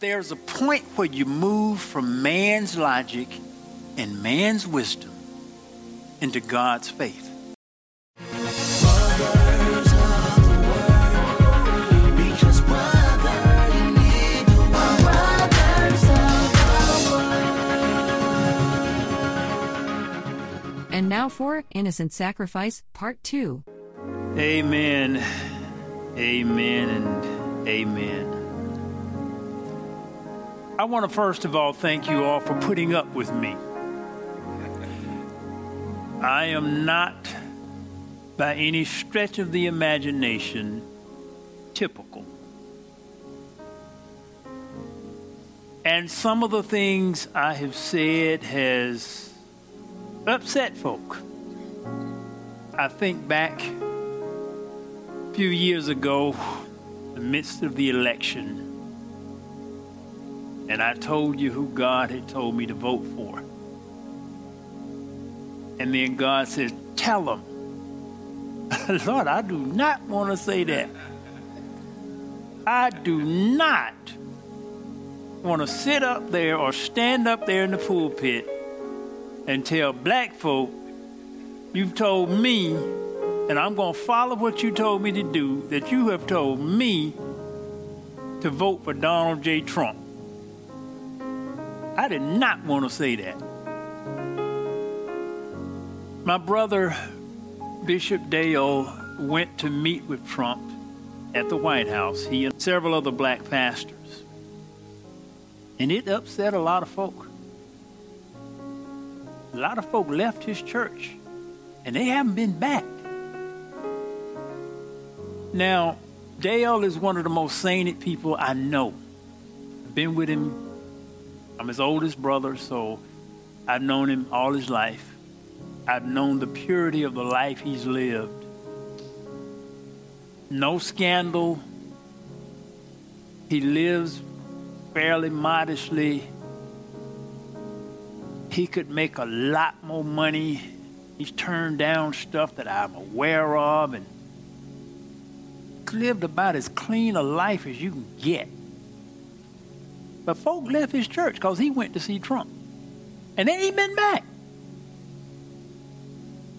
There's a point where you move from man's logic and man's wisdom into God's faith. And now for Innocent Sacrifice, Part 2. Amen. Amen and amen. I want to first of all thank you all for putting up with me. I am not, by any stretch of the imagination, typical. And some of the things I have said has upset folk. I think back a few years ago, in the midst of the election, and I told you who God had told me to vote for. And then God says, Tell them. Lord, I do not want to say that. I do not want to sit up there or stand up there in the pulpit and tell black folk, you've told me, and I'm going to follow what you told me to do, that you have told me to vote for Donald J. Trump. I did not want to say that. My brother, Bishop Dale, went to meet with Trump at the White House, he and several other black pastors. And it upset a lot of folk. A lot of folk left his church, and they haven't been back. Now, Dale is one of the most sainted people I know. I've been with him. I'm his oldest brother, so I've known him all his life. I've known the purity of the life he's lived. No scandal. He lives fairly modestly. He could make a lot more money. He's turned down stuff that I'm aware of and lived about as clean a life as you can get. But folk left his church because he went to see Trump. And they ain't been back.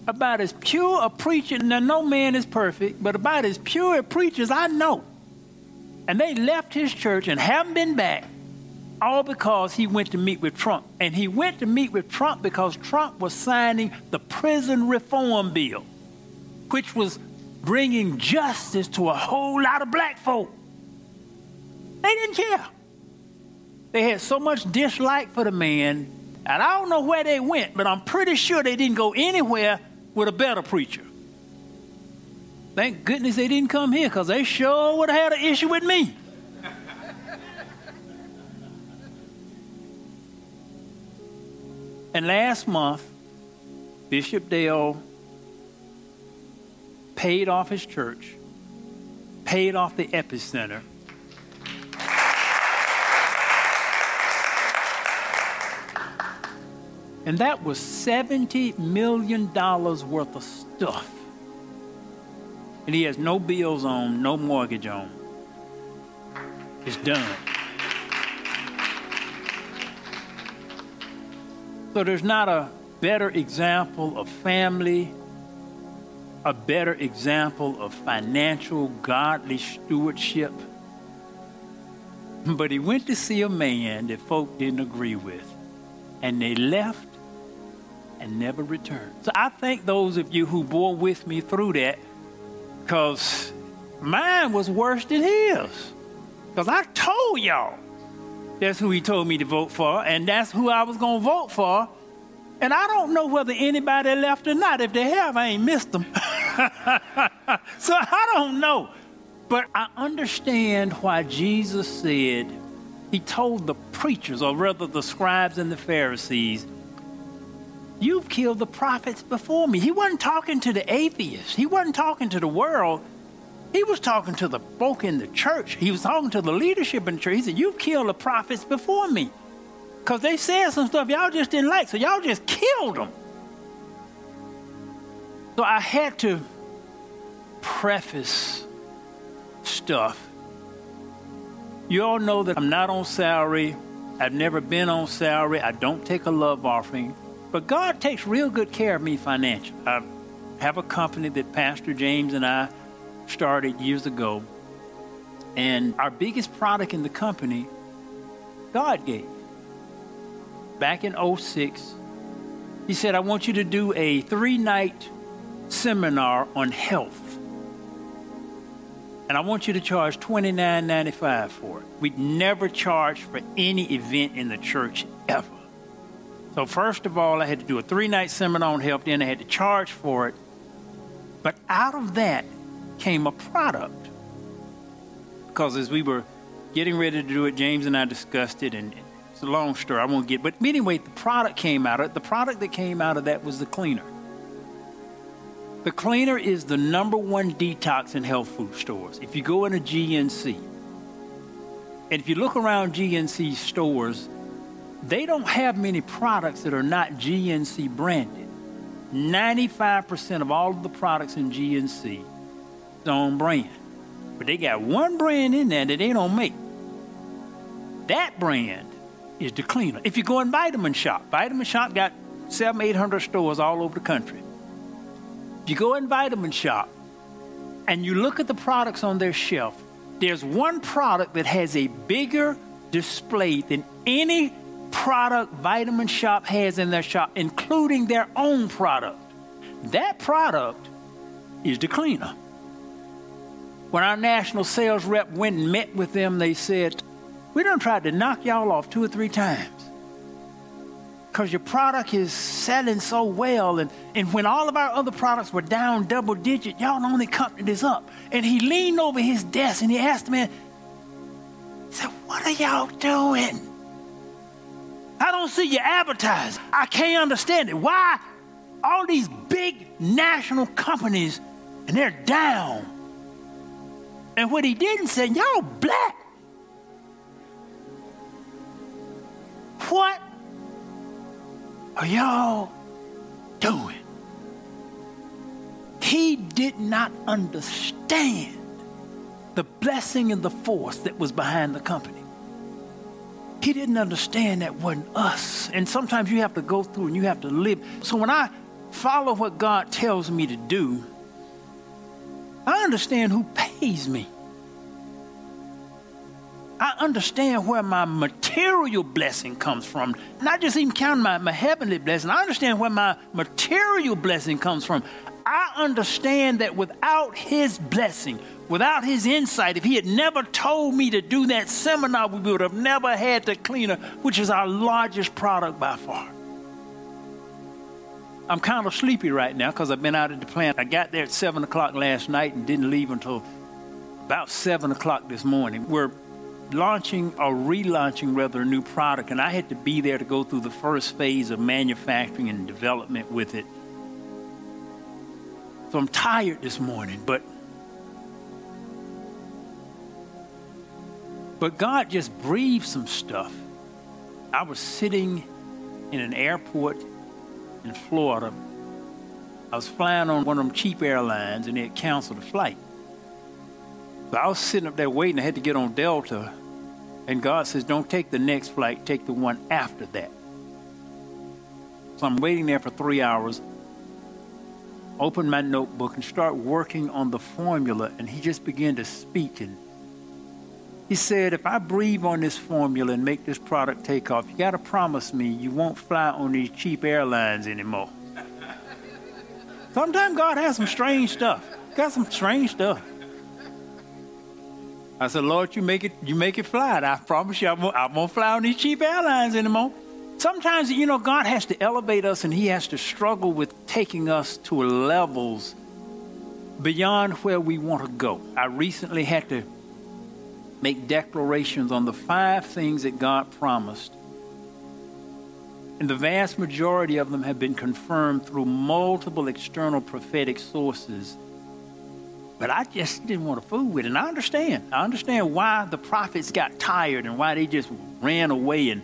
About as pure a preacher, now no man is perfect, but about as pure a preacher as I know. And they left his church and haven't been back, all because he went to meet with Trump. And he went to meet with Trump because Trump was signing the prison reform bill, which was bringing justice to a whole lot of black folk. They didn't care. They had so much dislike for the man, and I don't know where they went, but I'm pretty sure they didn't go anywhere with a better preacher. Thank goodness they didn't come here because they sure would have had an issue with me. and last month, Bishop Dale paid off his church, paid off the epicenter. And that was $70 million worth of stuff. And he has no bills on, no mortgage on. It's done. So there's not a better example of family, a better example of financial, godly stewardship. But he went to see a man that folk didn't agree with, and they left and never returned. So I thank those of you who bore with me through that because mine was worse than his. Because I told y'all that's who he told me to vote for, and that's who I was going to vote for. And I don't know whether anybody left or not. If they have, I ain't missed them. so I don't know. But I understand why Jesus said, He told the preachers, or rather the scribes and the Pharisees, You've killed the prophets before me. He wasn't talking to the atheists, he wasn't talking to the world. He was talking to the folk in the church. He was talking to the leadership in the church. He said, You've killed the prophets before me. Because they said some stuff y'all just didn't like, so y'all just killed them. So I had to preface stuff You all know that I'm not on salary. I've never been on salary. I don't take a love offering. But God takes real good care of me financially. I have a company that Pastor James and I started years ago. And our biggest product in the company, God gave. Back in 06, he said, I want you to do a three night seminar on health. And I want you to charge $29.95 for it. We'd never charged for any event in the church ever. So, first of all, I had to do a three night seminar on health, then I had to charge for it. But out of that came a product. Because as we were getting ready to do it, James and I discussed it, and it's a long story. I won't get. But anyway, the product came out of it. The product that came out of that was the cleaner. The cleaner is the number one detox in health food stores. If you go in a GNC, and if you look around GNC stores, they don't have many products that are not GNC branded. 95% of all of the products in GNC is on brand. But they got one brand in there that they don't make. That brand is the cleaner. If you go in Vitamin Shoppe, Vitamin Shoppe got seven, eight hundred stores all over the country. If you go in Vitamin Shoppe and you look at the products on their shelf, there's one product that has a bigger display than any product Vitamin Shoppe has in their shop, including their own product. That product is the cleaner. When our national sales rep went and met with them, they said, We done tried to knock y'all off two or three times. Because your product is selling so well. And, and when all of our other products were down double digit, y'all the only company that's up. And he leaned over his desk and he asked man, he said, What are y'all doing? I don't see you advertise. I can't understand it. Why all these big national companies and they're down? And what he didn't say, y'all black. What are y'all doing? He did not understand the blessing and the force that was behind the company. He didn't understand that wasn't us. And sometimes you have to go through and you have to live. So when I follow what God tells me to do, I understand who pays me. I understand where my material blessing comes from. Not just even counting my, my heavenly blessing. I understand where my material blessing comes from. I understand that without his blessing, without his insight, if he had never told me to do that seminar, we would have never had the cleaner, which is our largest product by far. I'm kind of sleepy right now because I've been out at the plant. I got there at 7 o'clock last night and didn't leave until about 7 o'clock this morning. We're launching or relaunching rather a new product, and I had to be there to go through the first phase of manufacturing and development with it. So I'm tired this morning, but But God just breathed some stuff. I was sitting in an airport in Florida. I was flying on one of them cheap airlines and they had canceled the flight. So I was sitting up there waiting. I had to get on Delta. And God says, don't take the next flight, take the one after that. So I'm waiting there for three hours. Open my notebook and start working on the formula. And he just began to speak and he said, if I breathe on this formula and make this product take off, you got to promise me you won't fly on these cheap airlines anymore. Sometimes God has some strange stuff. Got some strange stuff. I said, Lord, you make it, you make it fly. I promise you, I won't, I won't fly on these cheap airlines anymore. Sometimes, you know, God has to elevate us and He has to struggle with taking us to levels beyond where we want to go. I recently had to make declarations on the five things that God promised. And the vast majority of them have been confirmed through multiple external prophetic sources. But I just didn't want to fool with it. And I understand. I understand why the prophets got tired and why they just ran away. And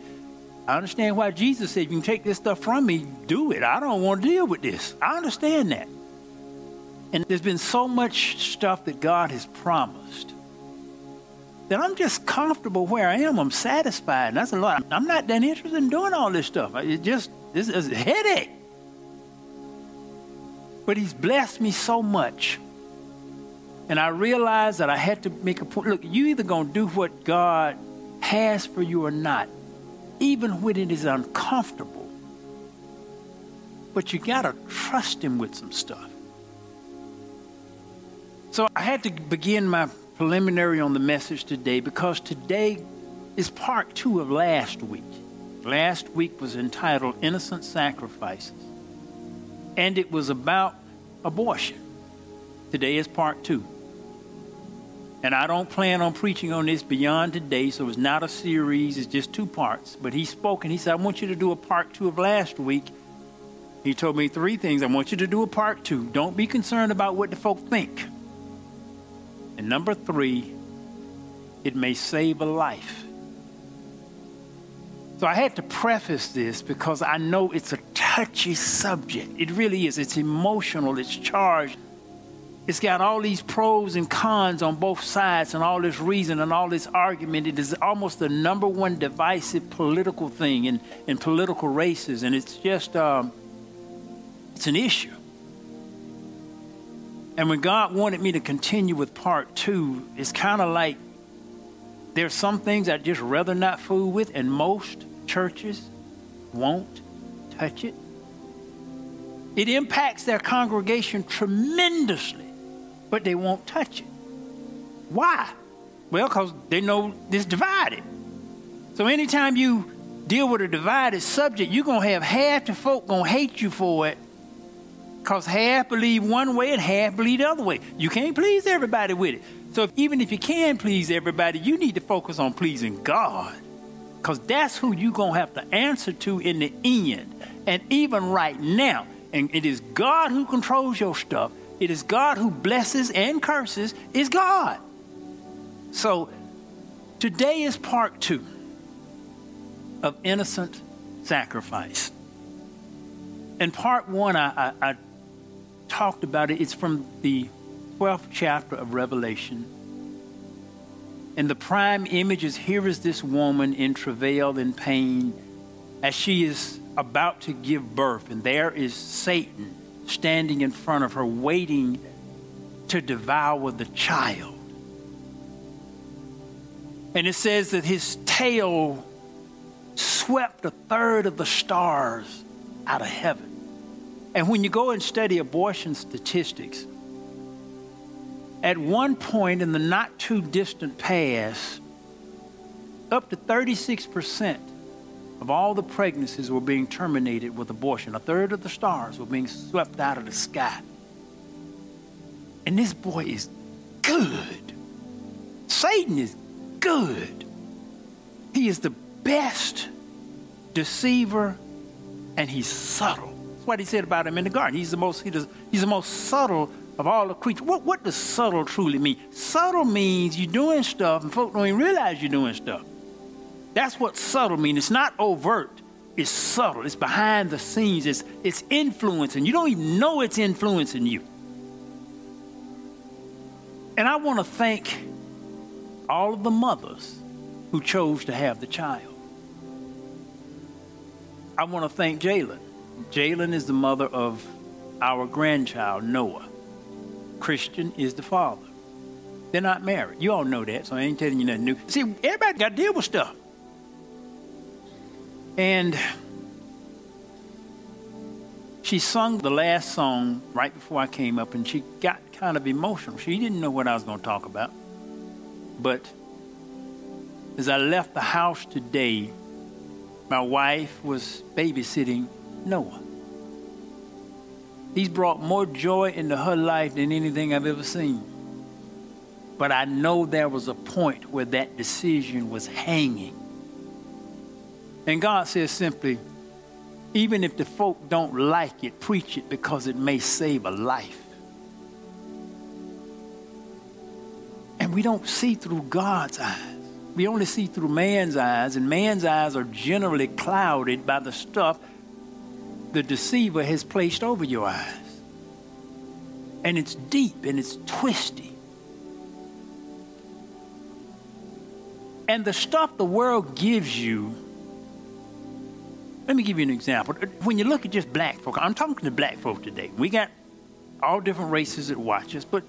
I understand why Jesus said, You can take this stuff from me, do it. I don't want to deal with this. I understand that. And there's been so much stuff that God has promised that I'm just comfortable where I am. I'm satisfied. And that's a lot. I'm not that interested in doing all this stuff. It just this is a headache. But he's blessed me so much. And I realized that I had to make a point. Look, you either gonna do what God has for you or not, even when it is uncomfortable. But you gotta trust him with some stuff. So I had to begin my preliminary on the message today because today is part two of last week. Last week was entitled Innocent Sacrifices, and it was about abortion. Today is part two. And I don't plan on preaching on this beyond today, so it's not a series, it's just two parts. But he spoke and he said, I want you to do a part two of last week. He told me three things. I want you to do a part two. Don't be concerned about what the folk think. And number three, it may save a life. So I had to preface this because I know it's a touchy subject. It really is. It's emotional, it's charged. It's got all these pros and cons on both sides and all this reason and all this argument. It is almost the number one divisive political thing in, in political races. And it's just, um, it's an issue. And when God wanted me to continue with part two, it's kind of like there's some things I'd just rather not fool with, and most churches won't touch it. It impacts their congregation tremendously, but they won't touch it. Why? Well, because they know it's divided. So anytime you deal with a divided subject, you're going to have half the folk going to hate you for it because half believe one way and half believe the other way. You can't please everybody with it. So if, even if you can please everybody, you need to focus on pleasing God. Because that's who you're going to have to answer to in the end. And even right now, and it is God who controls your stuff. It is God who blesses and curses. Is God. So today is part two of innocent sacrifice. In part one, I, I, I talked about it. It's from the 12th chapter of Revelation. And the prime image is here is this woman in travail and pain as she is about to give birth. And there is Satan standing in front of her, waiting to devour the child. And it says that his tail swept a third of the stars out of heaven. And when you go and study abortion statistics, at one point in the not too distant past, up to 36% of all the pregnancies were being terminated with abortion. A third of the stars were being swept out of the sky. And this boy is good. Satan is good. He is the best deceiver and he's subtle That's what he said about him in the garden. He's the most, he does, he's the most subtle of all the creatures. What, what does subtle truly mean? Subtle means you're doing stuff and folk don't even realize you're doing stuff. That's what subtle means. It's not overt. It's subtle. It's behind the scenes. It's, it's influencing. You don't even know it's influencing you. And I want to thank all of the mothers who chose to have the child. I want to thank Jalen Jalen is the mother of our grandchild, Noah. Christian is the father. They're not married. You all know that, so I ain't telling you nothing new. See, everybody got to deal with stuff. And she sung the last song right before I came up, and she got kind of emotional. She didn't know what I was going to talk about. But as I left the house today, my wife was babysitting Noah. He's brought more joy into her life than anything I've ever seen. But I know there was a point where that decision was hanging. And God says simply, even if the folk don't like it, preach it because it may save a life. And we don't see through God's eyes. We only see through man's eyes, and man's eyes are generally clouded by the stuff the deceiver has placed over your eyes. And it's deep and it's twisty. And the stuff the world gives you, let me give you an example. When you look at just black folk, I'm talking to black folk today. We got all different races that watch us, but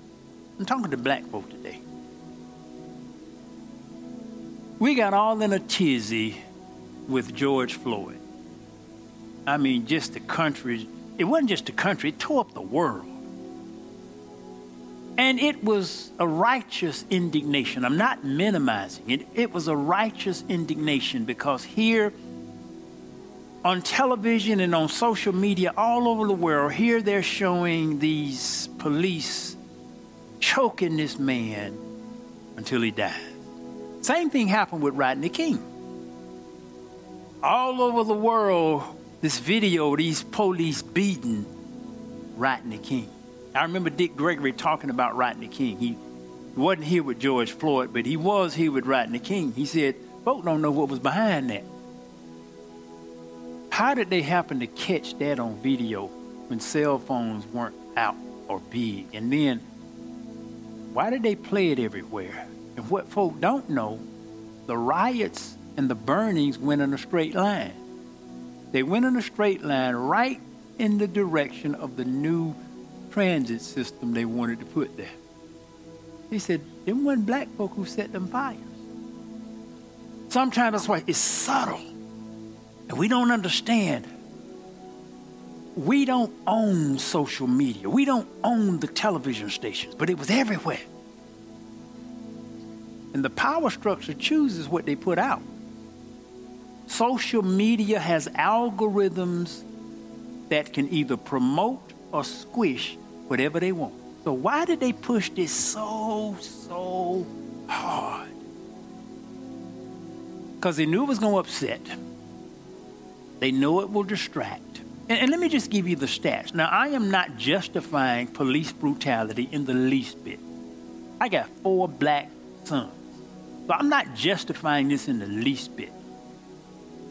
I'm talking to black folk today. We got all in a tizzy with George Floyd. I mean, just the country, it wasn't just the country, it tore up the world. And it was a righteous indignation. I'm not minimizing it. It was a righteous indignation because here on television and on social media all over the world, here they're showing these police choking this man until he dies. Same thing happened with Rodney King. All over the world, this video, these police beating Rodney King. I remember Dick Gregory talking about Rodney King. He wasn't here with George Floyd, but he was here with Rodney King. He said, folks don't know what was behind that. How did they happen to catch that on video when cell phones weren't out or big? And then, why did they play it everywhere? And what folk don't know, the riots and the burnings went in a straight line. They went in a straight line right in the direction of the new transit system they wanted to put there. He said, them wasn't black folk who set them fires. Sometimes that's why it's subtle. And we don't understand. We don't own social media. We don't own the television stations, but it was everywhere. And the power structure chooses what they put out. Social media has algorithms that can either promote or squish whatever they want. So why did they push this so, so hard? Because they knew it was going to upset. They know it will distract. And, and, let me just give you the stats. Now, I am not justifying police brutality in the least bit. I got four black sons. So I'm not justifying this in the least bit.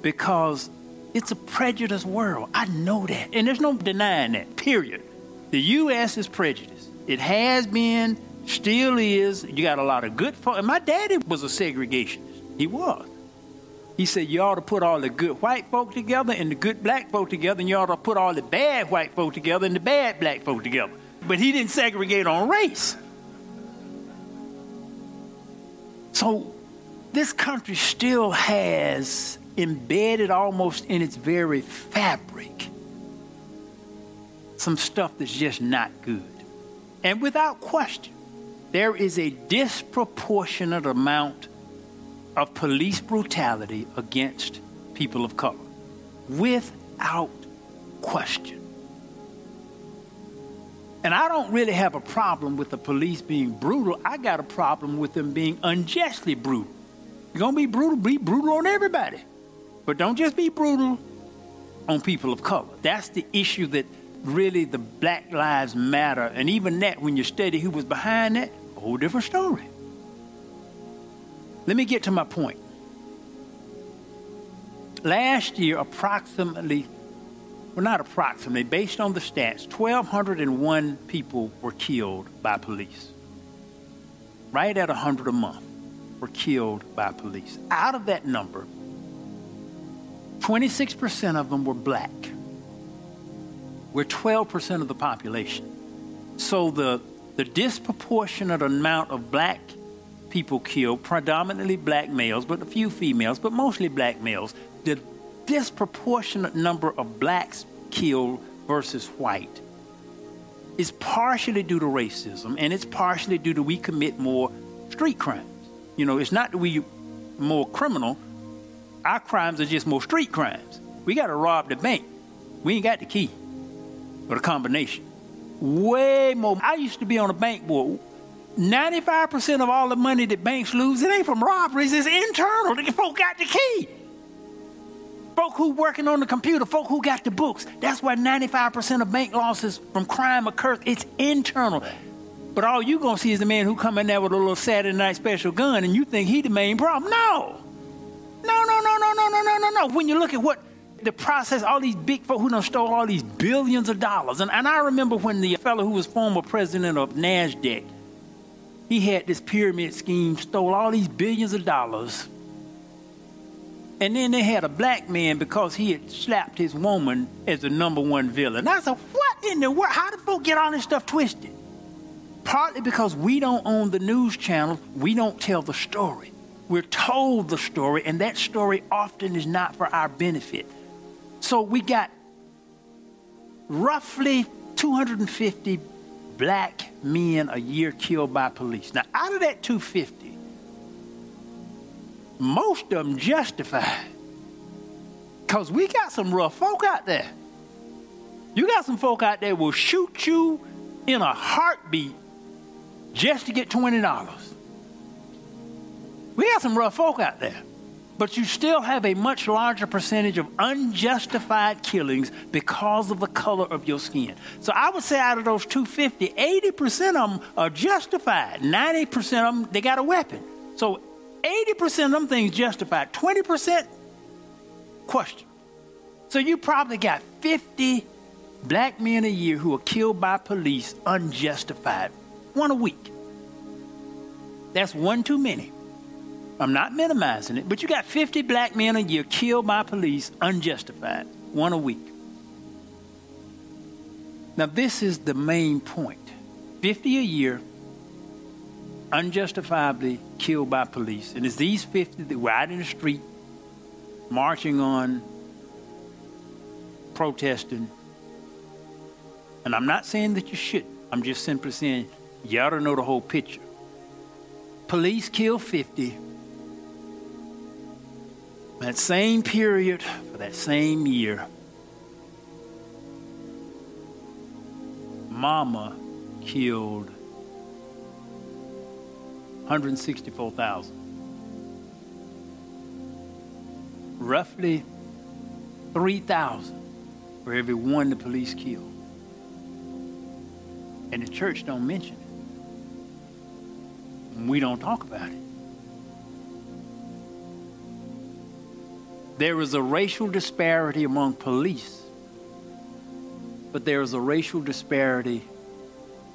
Because it's a prejudiced world. I know that. And there's no denying that, period. The U.S. is prejudiced. It has been, still is. You got a lot of good folks. And my daddy was a segregationist. He was. He said you ought to put all the good white folk together and the good black folk together, and you ought to put all the bad white folk together and the bad black folk together. But he didn't segregate on race. So this country still has embedded almost in its very fabric some stuff that's just not good. And without question, there is a disproportionate amount of police brutality against people of color. Without question. And I don't really have a problem with the police being brutal. I got a problem with them being unjustly brutal. You're going to be brutal, be brutal on everybody. But don't just be brutal on people of color. That's the issue that really the Black Lives Matter, and even that, when you study who was behind that, a whole different story. Let me get to my point. Last year, approximately, well, not approximately, based on the stats, 1,201 people were killed by police. Right at 100 a month were killed by police. Out of that number, 26% of them were black. We're 12% of the population. So the, the disproportionate amount of black people killed, predominantly black males, but a few females, but mostly black males, the disproportionate number of blacks killed versus white is partially due to racism, and it's partially due to we commit more street crimes. You know, it's not that we more criminal. Our crimes are just more street crimes. We got to rob the bank. We ain't got the key but a combination. Way more. I used to be on a bank board. 95% of all the money that banks lose, it ain't from robberies, it's internal. The folk got the key. Folk who working on the computer, folk who got the books. That's why 95% of bank losses from crime occurs. It's internal. But all you gonna see is the man who come in there with a little Saturday night special gun and you think he the main problem. No. No, no, no, no, no, no, no, no, no. When you look at what the process, all these big folk who done stole all these billions of dollars. And, and I remember when the fellow who was former president of NASDAQ, he had this pyramid scheme, stole all these billions of dollars And then they had a black man because he had slapped his woman as the number one villain. I said, what in the world? How did folk get all this stuff twisted? Partly because we don't own the news channel, we don't tell the story. We're told the story, and that story often is not for our benefit. So we got roughly 250 black men a year killed by police. Now, out of that 250, most of them justified. Because we got some rough folk out there. You got some folk out there will shoot you in a heartbeat just to get $20. We got some rough folk out there. But you still have a much larger percentage of unjustified killings because of the color of your skin. So I would say out of those 250, 80% of them are justified. 90% of them, they got a weapon. So 80% of them things justified. 20% question. So you probably got 50 black men a year who are killed by police unjustified. One a week. That's one too many. I'm not minimizing it, but you got 50 black men a year killed by police unjustified. One a week. Now, this is the main point 50 a year unjustifiably killed by police. And it's these 50 that were out in the street marching on, protesting. And I'm not saying that you should. I'm just simply saying you to know the whole picture. Police kill 50. That same period, for that same year, Mama killed 164,000. Roughly 3,000 for every one the police killed. And the church don't mention it. We don't talk about it. There is a racial disparity among police, but there is a racial disparity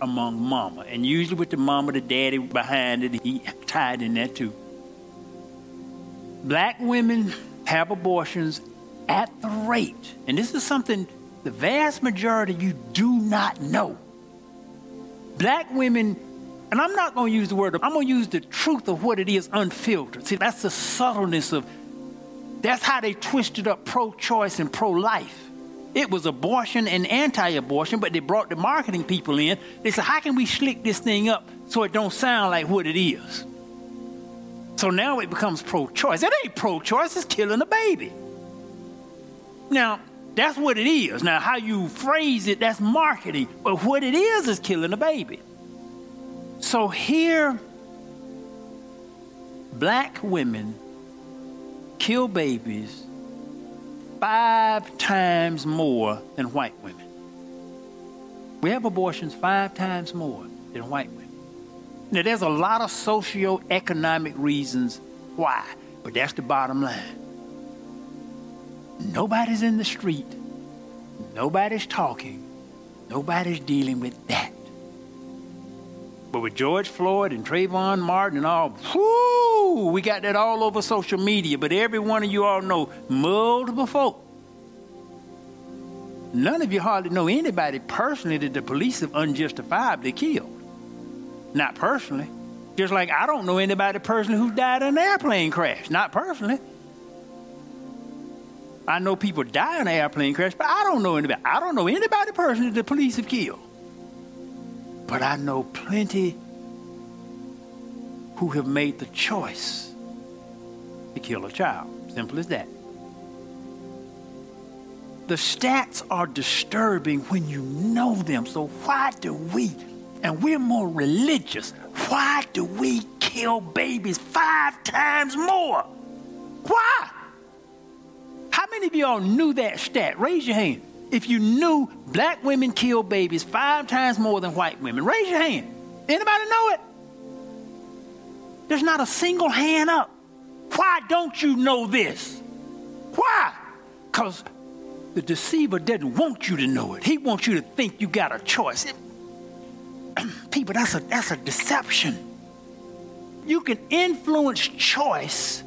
among mama. And usually with the mama, the daddy behind it, he tied in there too. Black women have abortions at the rate, and this is something the vast majority you do not know. Black women, and I'm not going to use the word, I'm going to use the truth of what it is unfiltered. See, that's the subtleness of, that's how they twisted up pro choice and pro life. It was abortion and anti-abortion, but they brought the marketing people in. They said, "How can we slick this thing up so it don't sound like what it is?" So now it becomes pro-choice. It ain't pro-choice; it's killing a baby. Now that's what it is. Now how you phrase it, that's marketing. But what it is is killing a baby. So here, black women kill babies five times more than white women. We have abortions five times more than white women. Now, there's a lot of socio-economic reasons why, but that's the bottom line. Nobody's in the street. Nobody's talking. Nobody's dealing with that. But with George Floyd and Trayvon Martin and all, whoo, we got that all over social media. But every one of you all know multiple folk. None of you hardly know anybody personally that the police have unjustifiably killed. Not personally. Just like I don't know anybody personally who died in an airplane crash. Not personally. I know people die in an airplane crash, but I don't know anybody. I don't know anybody personally the police have killed. But I know plenty who have made the choice to kill a child. Simple as that. The stats are disturbing when you know them. So why do we, and we're more religious, why do we kill babies five times more? Why? How many of y'all knew that stat? Raise your hand if you knew black women kill babies five times more than white women? Raise your hand. Anybody know it? There's not a single hand up. Why don't you know this? Why? Because the deceiver doesn't want you to know it. He wants you to think you got a choice. It, people, that's a, that's a deception. You can influence choice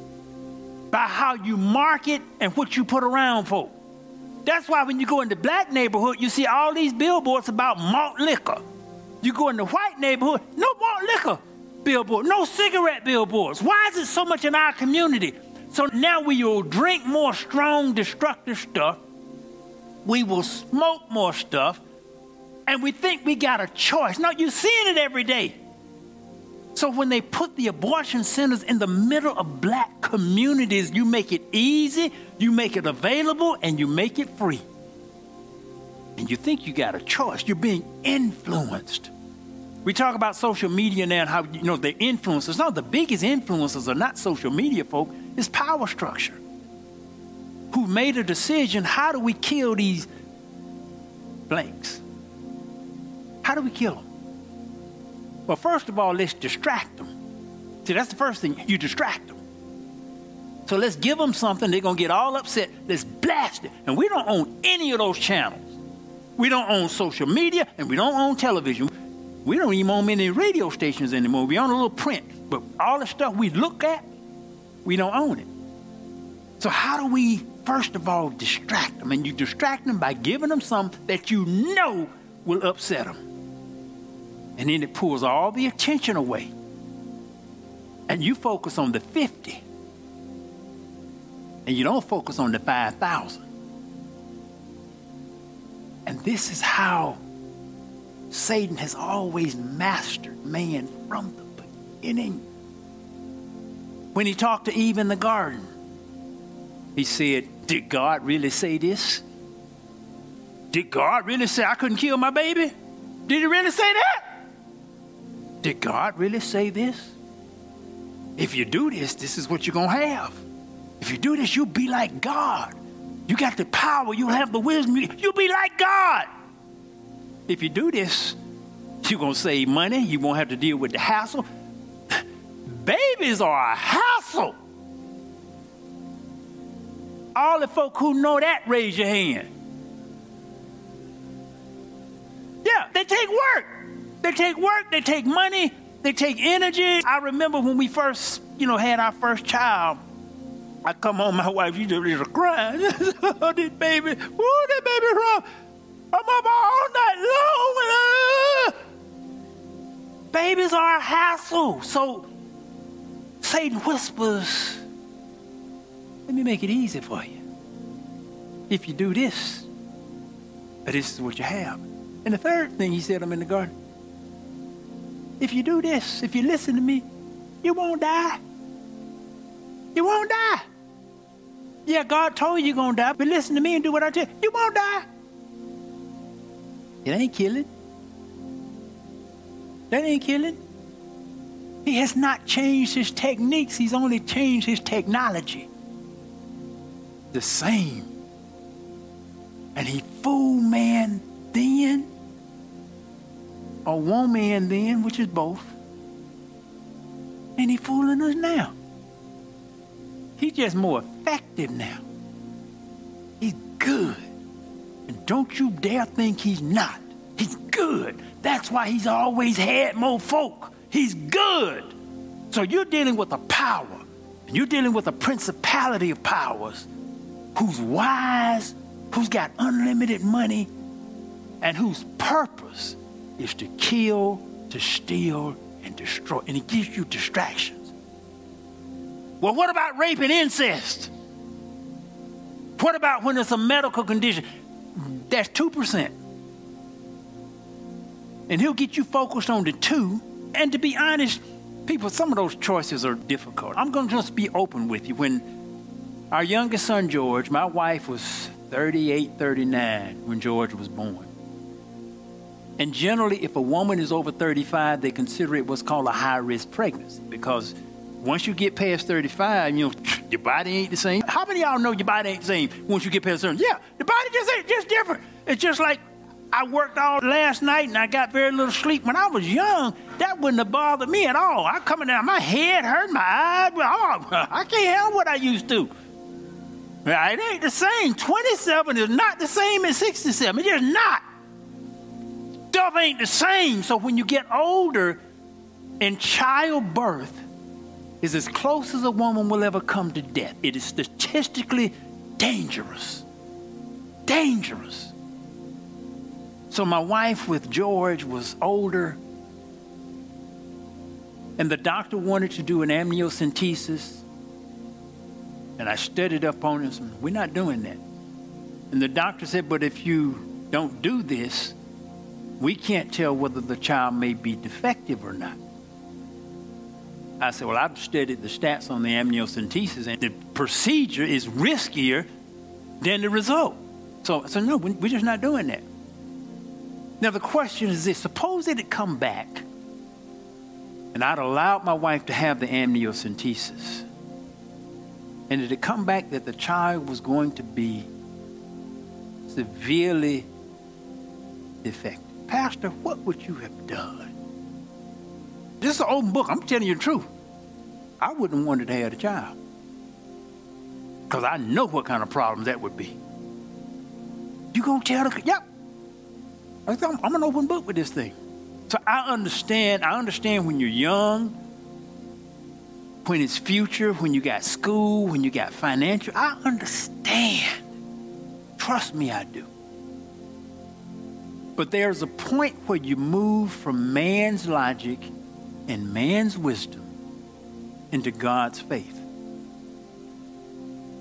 by how you market and what you put around folk. That's why when you go in the black neighborhood, you see all these billboards about malt liquor. You go in the white neighborhood, no malt liquor billboard, no cigarette billboards. Why is it so much in our community? So now we will drink more strong, destructive stuff. We will smoke more stuff. And we think we got a choice. No, you're seeing it every day. So when they put the abortion centers in the middle of black communities, you make it easy, you make it available, and you make it free. And you think you got a choice. You're being influenced. We talk about social media now and how you know the influencers. No, the biggest influencers are not social media folk, it's power structure. Who made a decision, how do we kill these blanks? How do we kill them? Well, first of all, let's distract them. See, that's the first thing. You distract them. So let's give them something. They're going to get all upset. Let's blast it. And we don't own any of those channels. We don't own social media and we don't own television. We don't even own many radio stations anymore. We own a little print. But all the stuff we look at, we don't own it. So, how do we, first of all, distract them? And you distract them by giving them something that you know will upset them. And then it pulls all the attention away. And you focus on the 50. And you don't focus on the 5,000. And this is how Satan has always mastered man from the beginning. When he talked to Eve in the garden, he said, Did God really say this? Did God really say I couldn't kill my baby? Did he really say that? Did God really say this? If you do this, this is what you're going to have. If you do this, you'll be like God. You got the power, you'll have the wisdom, you'll be like God. If you do this, you're going to save money, you won't have to deal with the hassle. Babies are a hassle. All the folk who know that, raise your hand. Yeah, they take work. They take work, they take money, they take energy. I remember when we first, you know, had our first child. I come home, my wife, you just crying. oh, this baby, oh, that baby wrong. I'm up all night long. Uh, babies are a hassle. So Satan whispers, let me make it easy for you. If you do this, but this is what you have. And the third thing he said, I'm in the garden. If you do this, if you listen to me, you won't die. You won't die. Yeah, God told you you're going to die, but listen to me and do what I tell you. You won't die. It ain't killing. That ain't killing. He has not changed his techniques, he's only changed his technology. The same. And he fooled man then or one man then, which is both. And he fooling us now. He's just more effective now. He's good. And don't you dare think he's not. He's good. That's why he's always had more folk. He's good. So you're dealing with a power. And you're dealing with a principality of powers who's wise, who's got unlimited money, and whose purpose is to kill, to steal, and destroy. And it gives you distractions. Well, what about rape and incest? What about when it's a medical condition? That's 2%. And he'll get you focused on the two. And to be honest, people, some of those choices are difficult. I'm going to just be open with you. When our youngest son, George, my wife was 38, 39 when George was born. And generally, if a woman is over 35, they consider it what's called a high risk pregnancy because once you get past 35, you know, your body ain't the same. How many y'all know your body ain't the same once you get past 30? Yeah, the body just ain't just different. It's just like I worked all last night and I got very little sleep. When I was young, that wouldn't have bothered me at all. I coming down, my head hurt, my eyes, oh, I can't handle what I used to. It ain't the same. 27 is not the same as 67. It's just not stuff ain't the same. So when you get older, and childbirth is as close as a woman will ever come to death. It is statistically dangerous. Dangerous. So my wife with George was older, and the doctor wanted to do an amniocentesis. And I studied up on it. We're not doing that. And the doctor said, But if you don't do this, we can't tell whether the child may be defective or not. I said, Well, I've studied the stats on the amniocentesis, and the procedure is riskier than the result. So I said, No, we're just not doing that. Now, the question is this suppose it had come back, and I'd allowed my wife to have the amniocentesis, and it had come back that the child was going to be severely defective. Pastor, what would you have done? This is an open book. I'm telling you the truth. I wouldn't have wanted to have a child. Because I know what kind of problems that would be. You gonna tell the yep. I'm, I'm an open book with this thing. So I understand, I understand when you're young, when it's future, when you got school, when you got financial. I understand. Trust me, I do. But there's a point where you move from man's logic and man's wisdom into God's faith.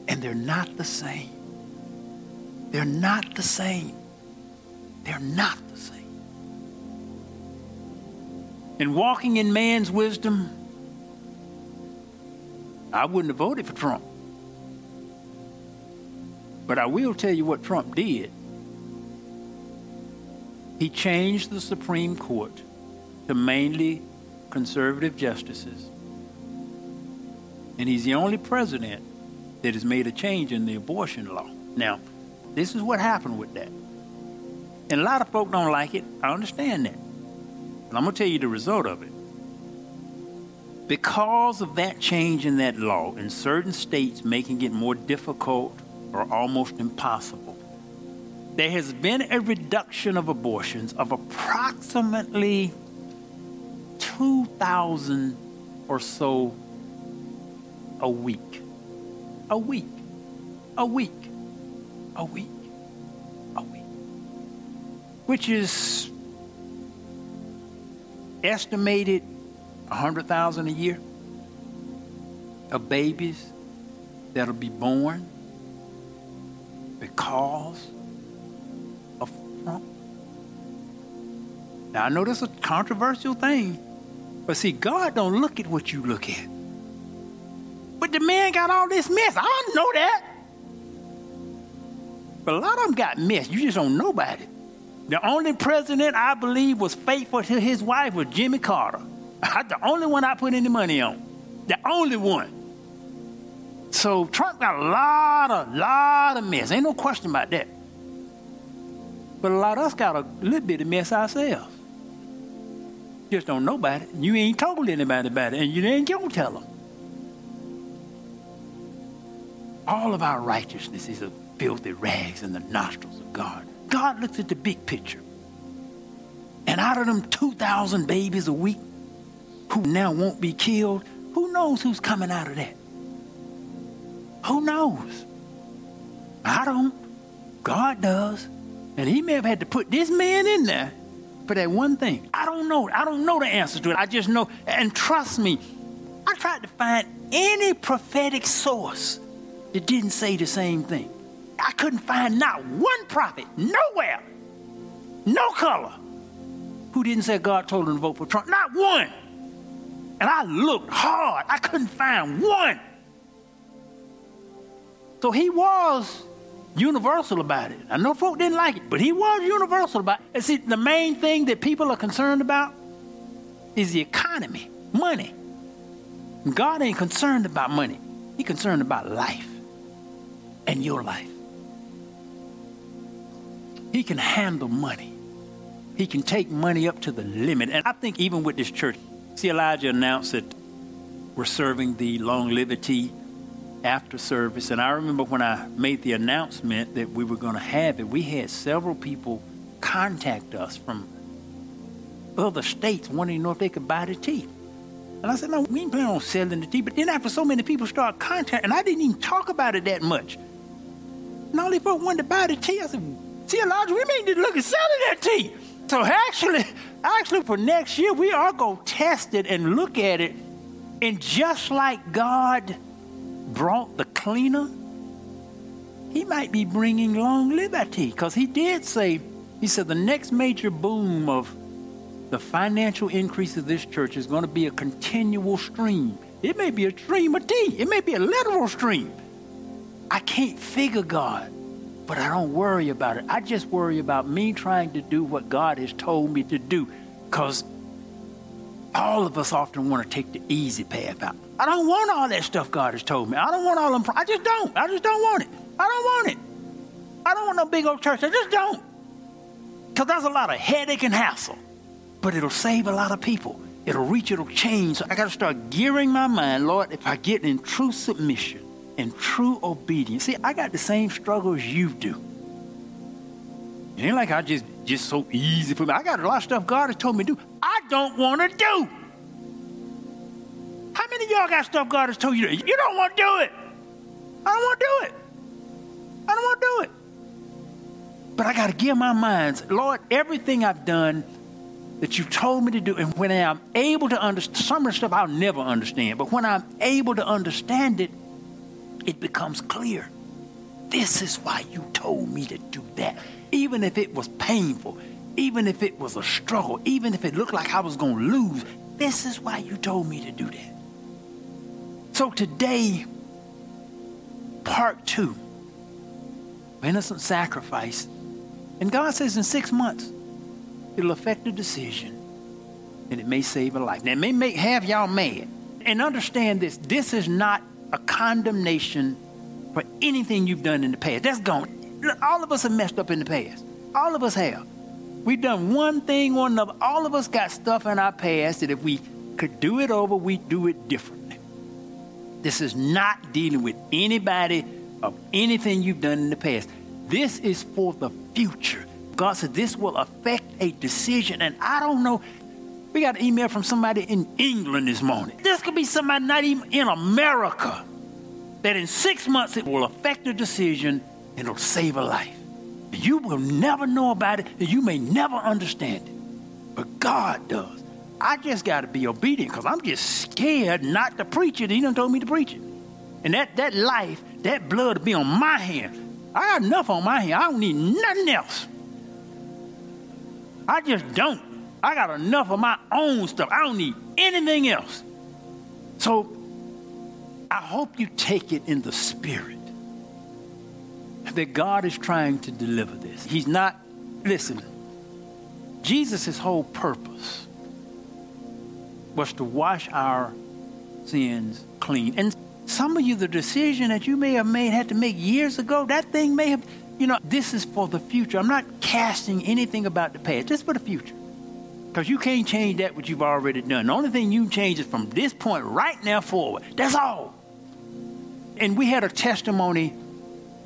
And they're not the same. They're not the same. They're not the same. In walking in man's wisdom, I wouldn't have voted for Trump. But I will tell you what Trump did. He changed the Supreme Court to mainly conservative justices. And he's the only president that has made a change in the abortion law. Now, this is what happened with that. And a lot of folk don't like it. I understand that. And I'm going to tell you the result of it. Because of that change in that law in certain states making it more difficult or almost impossible, there has been a reduction of abortions of approximately 2,000 or so a week. A week. A week. A week. A week. Which is estimated 100,000 a year of babies that'll be born because Trump. Now I know this is a controversial thing, but see, God don't look at what you look at. But the man got all this mess. I don't know that. But a lot of them got mess. You just don't know about it. The only president I believe was faithful to his wife was Jimmy Carter. the only one I put any money on. The only one. So Trump got a lot of, lot of mess. Ain't no question about that. But a lot of us got a little bit of mess ourselves. Just don't know about it. You ain't told anybody about it, and you ain't gonna tell them. All of our righteousness is a filthy rags in the nostrils of God. God looks at the big picture. And out of them 2,000 babies a week who now won't be killed, who knows who's coming out of that? Who knows? I don't. God does. And he may have had to put this man in there for that one thing. I don't know. I don't know the answer to it. I just know. And trust me, I tried to find any prophetic source that didn't say the same thing. I couldn't find not one prophet, nowhere, no color, who didn't say God told him to vote for Trump. Not one. And I looked hard. I couldn't find one. So he was universal about it. I know folk didn't like it, but he was universal about it. And see, the main thing that people are concerned about is the economy, money. God ain't concerned about money. He's concerned about life and your life. He can handle money. He can take money up to the limit. And I think even with this church, see, Elijah announced that we're serving the long longevity after service. And I remember when I made the announcement that we were going to have it, we had several people contact us from other states wanting to know if they could buy the tea. And I said, no, we ain't planning on selling the tea. But then after so many people start contacting, and I didn't even talk about it that much. And all these folks wanted to buy the tea. I said, see, Elijah, we may need to look at selling that tea. So actually, actually for next year, we are going to test it and look at it. And just like God brought the cleaner, he might be bringing long liberty because he did say, he said the next major boom of the financial increase of this church is going to be a continual stream. It may be a stream of tea. It may be a literal stream. I can't figure God, but I don't worry about it. I just worry about me trying to do what God has told me to do because all of us often want to take the easy path out. I don't want all that stuff God has told me. I don't want all them. I just don't. I just don't want it. I don't want it. I don't want no big old church. I just don't. Because there's a lot of headache and hassle. But it'll save a lot of people. It'll reach, it'll change. So I got to start gearing my mind, Lord, if I get in true submission and true obedience. See, I got the same struggles you do. It ain't like I just just so easy for me. I got a lot of stuff God has told me to do. I don't want to do. How many of y'all got stuff God has told you to do? You don't want to do it. I don't want to do it. I don't want to do it. But I got to give my minds, Lord, everything I've done that you've told me to do, and when I'm able to understand, some of the stuff I'll never understand, but when I'm able to understand it, it becomes clear. This is why you told me to do that. Even if it was painful, even if it was a struggle, even if it looked like I was going to lose, this is why you told me to do that. So today, part two innocent sacrifice. And God says in six months, it'll affect a decision and it may save a life. Now, it may make have y'all mad. And understand this this is not a condemnation for anything you've done in the past. That's gone. All of us have messed up in the past. All of us have. We've done one thing or another. All of us got stuff in our past that if we could do it over, we'd do it differently. This is not dealing with anybody of anything you've done in the past. This is for the future. God said this will affect a decision. And I don't know. We got an email from somebody in England this morning. This could be somebody not even in America. That in six months it will affect a decision it'll save a life. You will never know about it and you may never understand it. But God does. I just got to be obedient because I'm just scared not to preach it. He done told me to preach it. And that, that life, that blood will be on my hands. I got enough on my hand. I don't need nothing else. I just don't. I got enough of my own stuff. I don't need anything else. So I hope you take it in the spirit that God is trying to deliver this. He's not, listen, Jesus' whole purpose was to wash our sins clean. And some of you, the decision that you may have made, had to make years ago, that thing may have, you know, this is for the future. I'm not casting anything about the past, just for the future. Because you can't change that what you've already done. The only thing you can change is from this point right now forward. That's all. And we had a testimony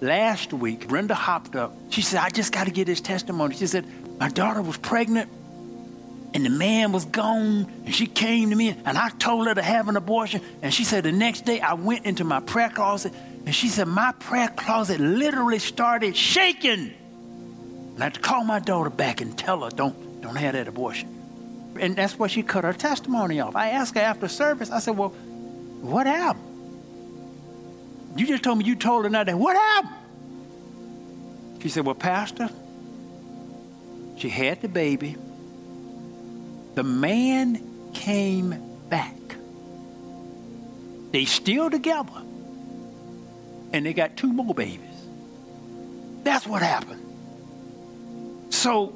last week. Brenda hopped up. She said, I just got to get this testimony. She said, My daughter was pregnant and the man was gone and she came to me and I told her to have an abortion and she said the next day I went into my prayer closet and she said my prayer closet literally started shaking and I had to call my daughter back and tell her don't don't have that abortion and that's where she cut her testimony off I asked her after service I said well what happened you just told me you told her not day. what happened she said well pastor she had the baby the man came back. They still together. And they got two more babies. That's what happened. So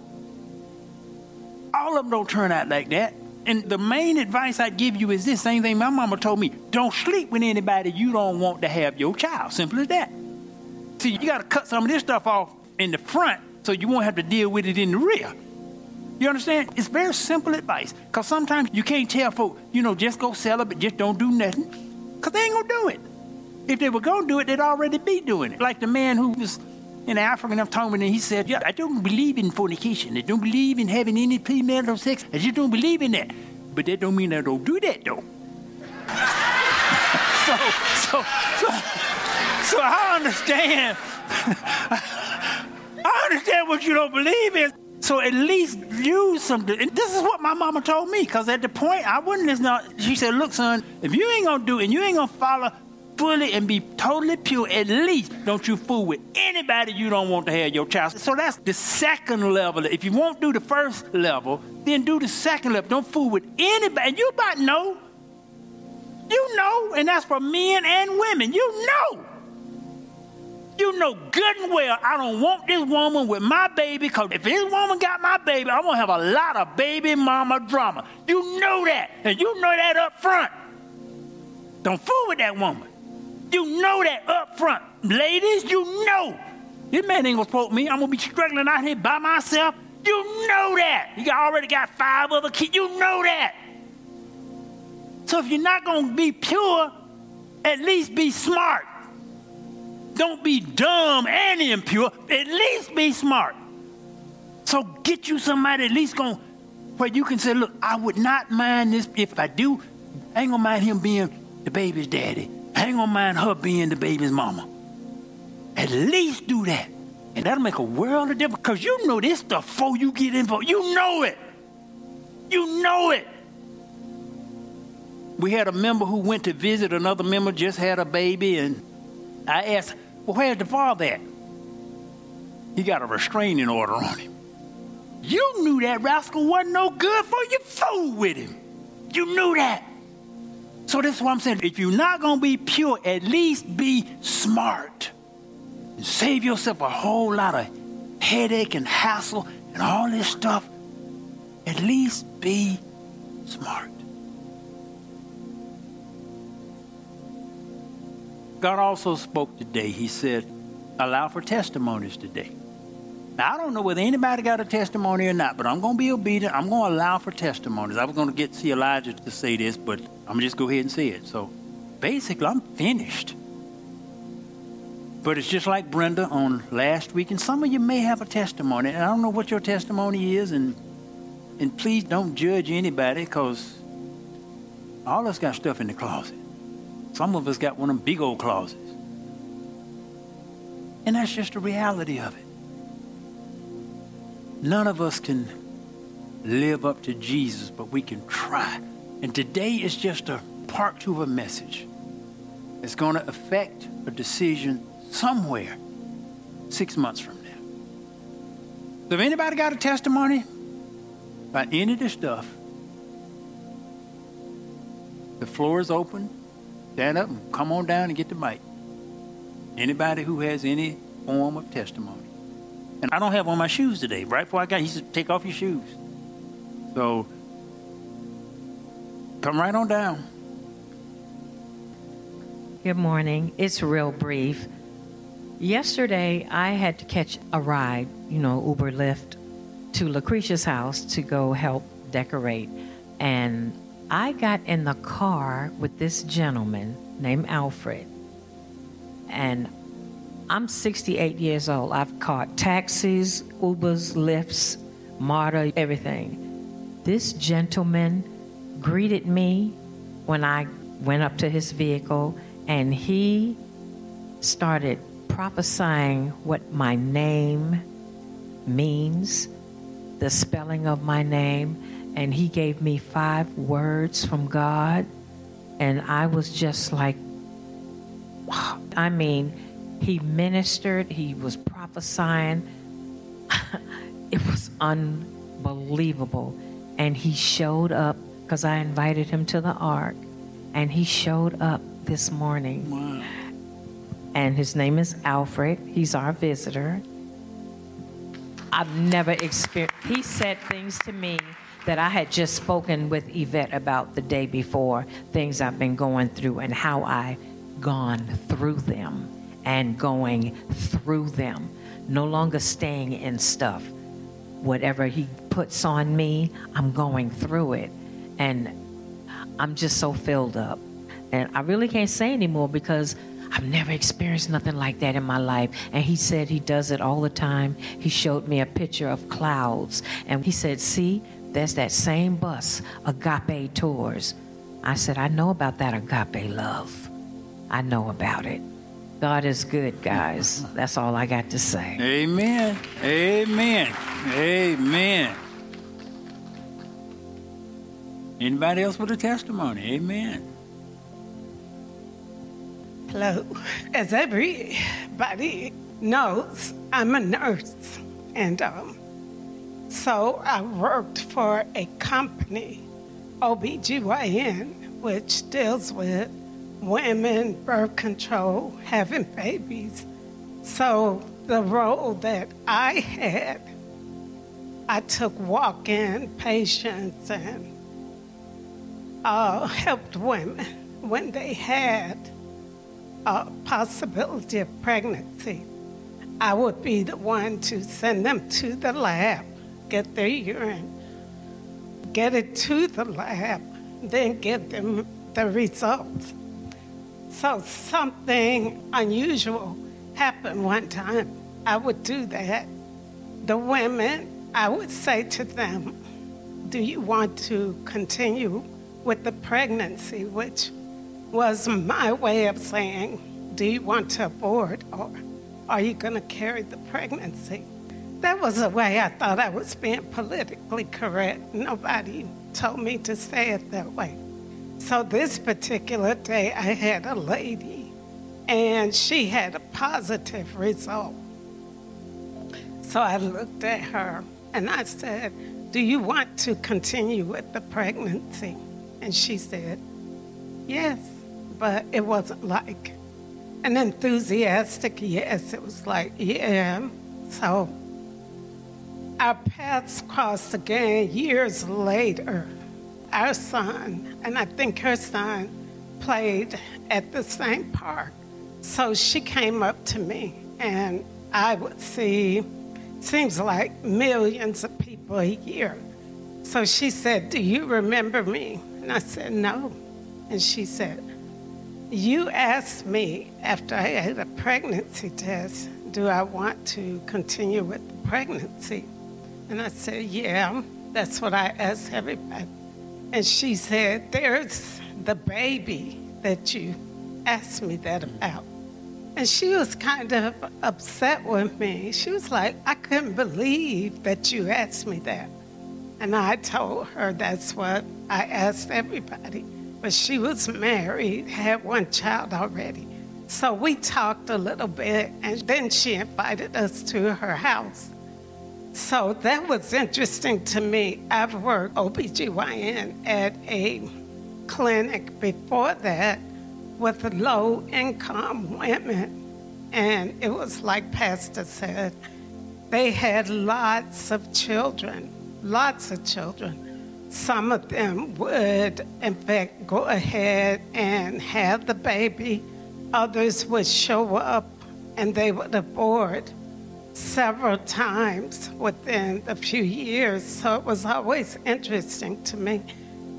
all of them don't turn out like that. And the main advice I'd give you is this same thing my mama told me don't sleep with anybody you don't want to have your child. Simple as that. See, you got to cut some of this stuff off in the front so you won't have to deal with it in the rear. You understand? It's very simple advice. Because sometimes you can't tell folk, you know, just go sell it, but just don't do nothing. Because they ain't going to do it. If they were going to do it, they'd already be doing it. Like the man who was in Africa, I'm talking and he said, yeah, I don't believe in fornication. I don't believe in having any premarital sex. I just don't believe in that. But that don't mean I don't do that, though. so, so, so so I understand. I understand what you don't believe in. So at least use something. And this is what my mama told me, because at the point I wouldn't listen. She said, "Look, son, if you ain't gonna do it, and you ain't gonna follow fully and be totally pure, at least don't you fool with anybody you don't want to have your child." So that's the second level. If you won't do the first level, then do the second level. Don't fool with anybody. And you about know. You know, and that's for men and women. You know. You know good and well I don't want this woman with my baby because if this woman got my baby, I'm going to have a lot of baby mama drama. You know that. And you know that up front. Don't fool with that woman. You know that up front. Ladies, you know. This man ain't to support me. I'm to be struggling out here by myself. You know that. You already got five other kids. You know that. So if you're not to be pure, at least be smart. Don't be dumb and impure. At least be smart. So get you somebody at least going where you can say, look, I would not mind this if I do. I ain't gonna mind him being the baby's daddy. I ain't gonna mind her being the baby's mama. At least do that. And that'll make a world of difference because you know this stuff before you get involved. You know it. You know it. We had a member who went to visit another member, just had a baby, and I asked, Well, where's the father at? He got a restraining order on him. You knew that rascal wasn't no good for you. Fool with him. You knew that. So that's what I'm saying. If you're not going to be pure, at least be smart. And save yourself a whole lot of headache and hassle and all this stuff. At least be smart. God also spoke today. He said, allow for testimonies today. Now, I don't know whether anybody got a testimony or not, but I'm going to be obedient. I'm going to allow for testimonies. I was going to get see Elijah to say this, but I'm going to just go ahead and say it. So basically, I'm finished. But it's just like Brenda on last week, and some of you may have a testimony. And I don't know what your testimony is, and and please don't judge anybody because all of us got stuff in the closet. Some of us got one of them big old closets. And that's just the reality of it. None of us can live up to Jesus, but we can try. And today is just a part two of a message. It's going to affect a decision somewhere six months from now. So if anybody got a testimony about any of this stuff, the floor is open. Stand up and come on down and get the mic. Anybody who has any form of testimony. And I don't have on my shoes today. Right before I got, he said, take off your shoes. So come right on down. Good morning. It's real brief. Yesterday, I had to catch a ride, you know, Uber Lyft, to Lucretia's house to go help decorate. And I got in the car with this gentleman named Alfred. And I'm 68 years old. I've caught taxis, Ubers, Lyfts, MARTA, everything. This gentleman greeted me when I went up to his vehicle and he started prophesying what my name means, the spelling of my name and he gave me five words from God. And I was just like, I mean, he ministered, he was prophesying. it was unbelievable. And he showed up because I invited him to the ark, and he showed up this morning. Wow. And his name is Alfred. He's our visitor. I've never experienced, he said things to me that I had just spoken with Yvette about the day before, things I've been going through and how I gone through them and going through them, no longer staying in stuff. Whatever he puts on me, I'm going through it. And I'm just so filled up. And I really can't say anymore because I've never experienced nothing like that in my life. And he said he does it all the time. He showed me a picture of clouds. And he said, See, there's that same bus, Agape Tours. I said, I know about that agape love. I know about it. God is good, guys. That's all I got to say. Amen. Amen. Amen. Anybody else with a testimony? Amen. Hello. As everybody knows, I'm a nurse. And um, so I worked for a company, OBGYN, which deals with women, birth control, having babies. So the role that I had, I took walk in patients and uh, helped women when they had a possibility of pregnancy. I would be the one to send them to the lab, get their urine, get it to the lab, then give them the results. So something unusual happened one time. I would do that. The women, I would say to them, Do you want to continue with the pregnancy? Which was my way of saying, Do you want to abort or are you going to carry the pregnancy? That was the way I thought I was being politically correct. Nobody told me to say it that way. So this particular day, I had a lady, and she had a positive result. So I looked at her and I said, Do you want to continue with the pregnancy? And she said, Yes, but it wasn't like an enthusiastic yes. It was like, Yeah. So our paths crossed again years later our son, and I think her son, played at the same park. So she came up to me, and I would see, seems like millions of people a year. So she said, Do you remember me? And I said, No. And she said, You asked me after I had a pregnancy test, do I want to continue with the pregnancy? And I said, Yeah, that's what I asked everybody. And she said, There's the baby that you asked me that about. And she was kind of upset with me. She was like, I couldn't believe that you asked me that. And I told her that's what I asked everybody. But she was married, had one child already. So we talked a little bit, and then she invited us to her house. So that was interesting to me. I've worked OBGYN at a clinic before that with low income women. And it was like Pastor said, they had lots of children, lots of children. Some of them would, in fact, go ahead and have the baby. Others would show up and they would abort several times within a few years. So it was always interesting to me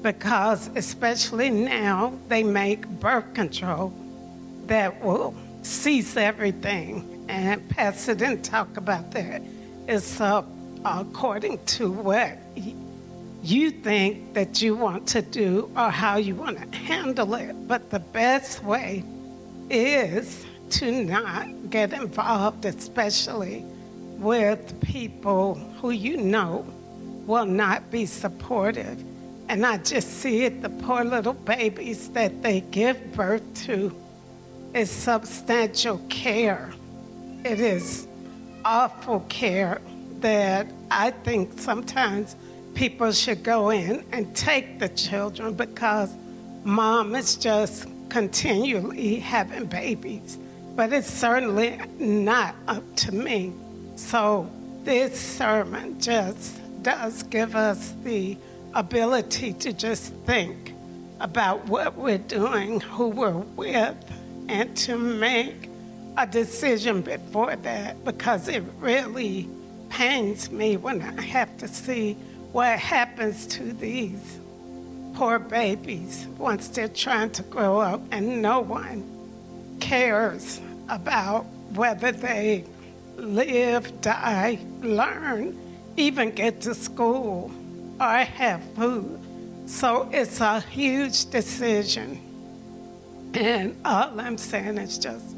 because, especially now, they make birth control that will cease everything. And Pastor didn't talk about that. It's uh, according to what you think that you want to do or how you want to handle it. But the best way is to not get involved, especially with people who you know will not be supportive. And I just see it the poor little babies that they give birth to is substantial care. It is awful care that I think sometimes people should go in and take the children because mom is just continually having babies but it's certainly not up to me. So this sermon just does give us the ability to just think about what we're doing, who we're with, and to make a decision before that because it really pains me when I have to see what happens to these poor babies once they're trying to grow up and no one cares about whether they live, die, learn, even get to school or have food. So it's a huge decision. And all I'm saying is just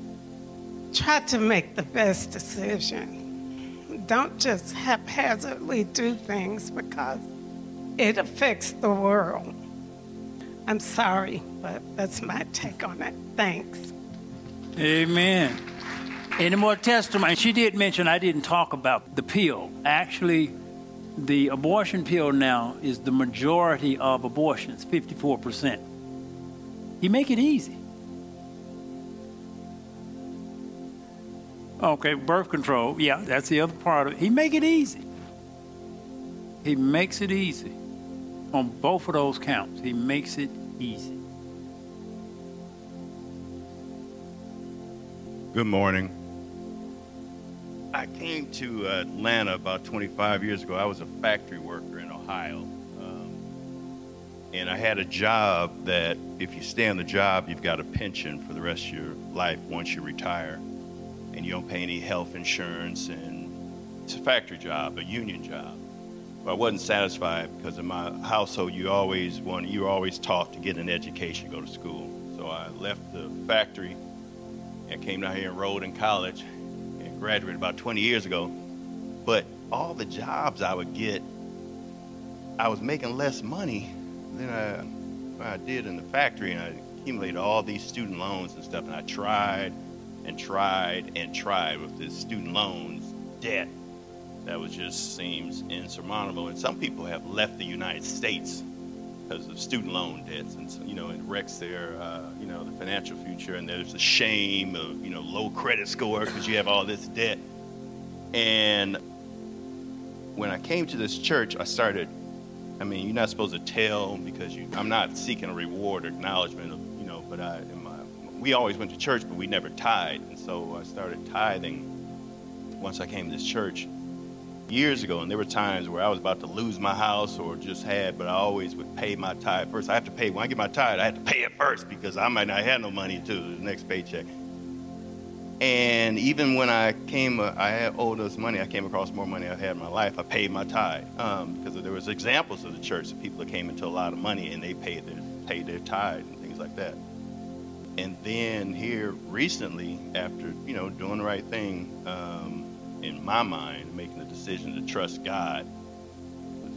try to make the best decision. Don't just haphazardly do things because it affects the world. I'm sorry, but that's my take on it. Thanks. Amen. Any more testimony? She did mention I didn't talk about the pill. Actually, the abortion pill now is the majority of abortions, 54%. He make it easy. Okay, birth control. Yeah, that's the other part of it. He make it easy. He makes it easy. On both of those counts, he makes it easy. Good morning. I came to Atlanta about 25 years ago. I was a factory worker in Ohio. Um, and I had a job that if you stay on the job, you've got a pension for the rest of your life once you retire. And you don't pay any health insurance. And it's a factory job, a union job. But I wasn't satisfied because in my household, you always want, you were always taught to get an education, go to school. So I left the factory and came down here and enrolled in college and graduated about 20 years ago, but all the jobs I would get, I was making less money than I, I did in the factory, and I accumulated all these student loans and stuff, and I tried and tried and tried with this student loans debt that was just seems insurmountable. And some people have left the United States because of student loan debts, and you know it wrecks their uh, you know the financial future. And there's the shame of you know low credit score because you have all this debt. And when I came to this church, I started. I mean, you're not supposed to tell because you, I'm not seeking a reward or acknowledgement of you know. But I, my, we always went to church, but we never tithed, and so I started tithing once I came to this church years ago, and there were times where I was about to lose my house or just had, but I always would pay my tithe first. I have to pay when I get my tithe. I have to pay it first because I might not have no money to the next paycheck. And even when I came, uh, I had owed us money. I came across more money I had in my life. I paid my tithe um, because there was examples of the church of people that came into a lot of money and they paid their paid their tithe and things like that. And then here recently, after you know doing the right thing, um, in my mind, making the decision to trust God,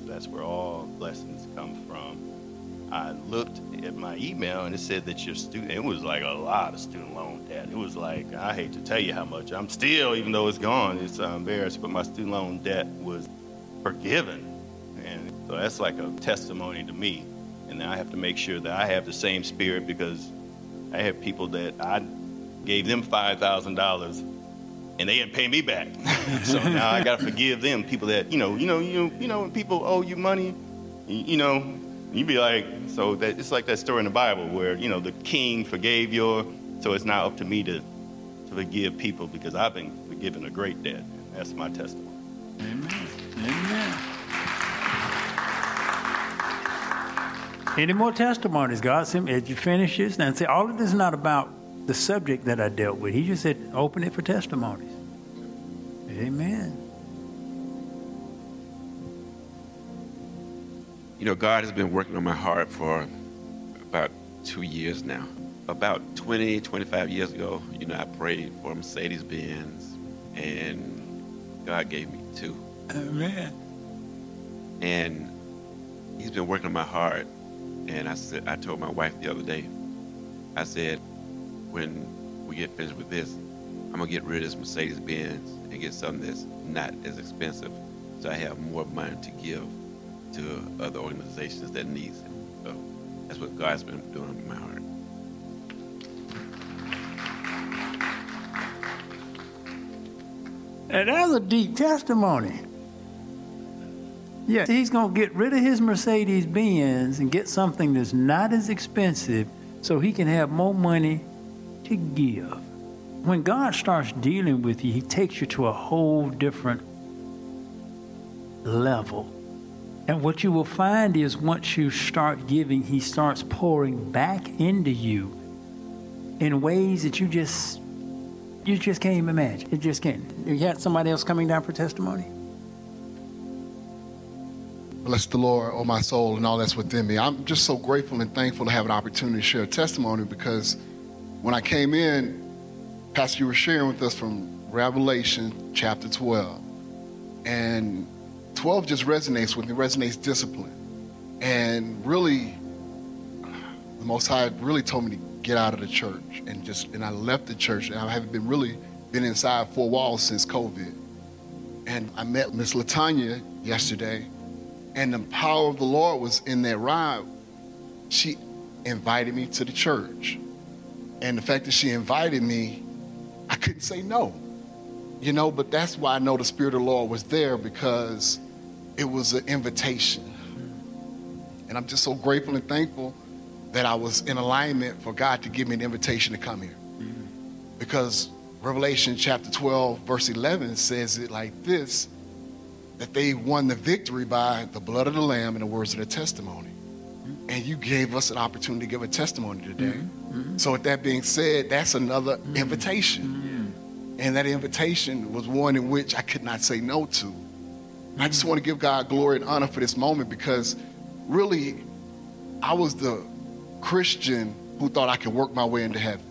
that's where all blessings come from. I looked at my email and it said that your student, it was like a lot of student loan debt. It was like, I hate to tell you how much. I'm still, even though it's gone, it's uh, embarrassed, but my student loan debt was forgiven. And so that's like a testimony to me. And I have to make sure that I have the same spirit because I have people that I gave them $5,000 and they didn't pay me back. so now I got to forgive them. People that you know, you know, you you know, when people owe you money, you, you know, you be like, so that it's like that story in the Bible where you know the king forgave your, so it's not up to me to to forgive people because I've been forgiven a great debt. That's my testimony. Amen. Amen. Any more testimonies? God as you finish this, now see, all of this is not about the subject that I dealt with. He just said, open it for testimonies. Amen. You know, God has been working on my heart for about two years now. About 20, 25 years ago, you know, I prayed for Mercedes Benz, and God gave me two. Amen. And He's been working on my heart. And I said, I told my wife the other day, I said, when we get finished with this, I'm gonna get rid of this Mercedes Benz and get something that's not as expensive, so I have more money to give to other organizations that need it. So that's what God's been doing in my heart. And that's a deep testimony. Yeah, he's going to get rid of his Mercedes Benz and get something that's not as expensive so he can have more money to give. When God starts dealing with you, he takes you to a whole different level. And what you will find is once you start giving, he starts pouring back into you in ways that you just you just can't even imagine. It just can't. You had somebody else coming down for testimony? Bless the Lord, oh my soul, and all that's within me. I'm just so grateful and thankful to have an opportunity to share a testimony because when I came in, Pastor, you were sharing with us from Revelation chapter 12. And 12 just resonates with me, resonates discipline. And really, the Most High really told me to get out of the church. And just and I left the church and I haven't been really been inside four walls since COVID. And I met Miss Latanya yesterday, and the power of the Lord was in that ride. She invited me to the church. And the fact that she invited me, I couldn't say no. You know, but that's why I know the Spirit of the Lord was there because it was an invitation. And I'm just so grateful and thankful that I was in alignment for God to give me an invitation to come here. Because Revelation chapter 12, verse 11 says it like this that they won the victory by the blood of the Lamb and the words of their testimony. And you gave us an opportunity to give a testimony today. Mm-hmm. So, with that being said, that's another invitation. Mm. And that invitation was one in which I could not say no to. And I just want to give God glory and honor for this moment because really, I was the Christian who thought I could work my way into heaven.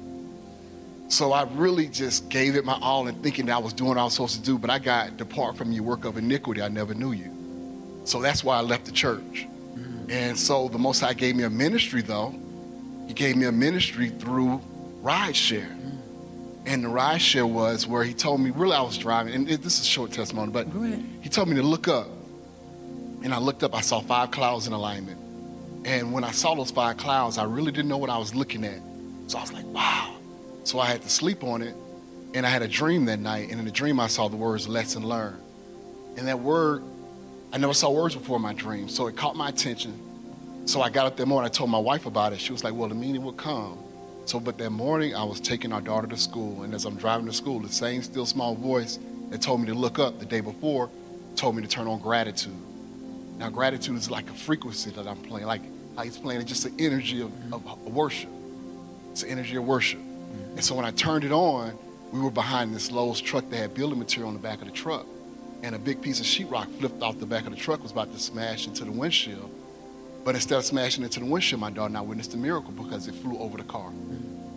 So I really just gave it my all and thinking that I was doing what I was supposed to do, but I got depart from your work of iniquity. I never knew you. So that's why I left the church. Mm. And so the Most High gave me a ministry, though. He gave me a ministry through rideshare. Mm. And the rideshare was where he told me, really, I was driving, and it, this is a short testimony, but he told me to look up. And I looked up, I saw five clouds in alignment. And when I saw those five clouds, I really didn't know what I was looking at. So I was like, wow. So I had to sleep on it. And I had a dream that night. And in the dream, I saw the words lesson learned. And that word, I never saw words before in my dream. So it caught my attention. So I got up that morning, I told my wife about it. She was like, well, the meaning will come. So, but that morning, I was taking our daughter to school. And as I'm driving to school, the same still small voice that told me to look up the day before told me to turn on gratitude. Now, gratitude is like a frequency that I'm playing, like how he's playing. It's just an energy of, mm-hmm. of, of worship. It's an energy of worship. Mm-hmm. And so when I turned it on, we were behind this Lowe's truck that had building material on the back of the truck. And a big piece of sheetrock flipped off the back of the truck, was about to smash into the windshield. But instead of smashing it into the windshield, my daughter and I witnessed a miracle because it flew over the car.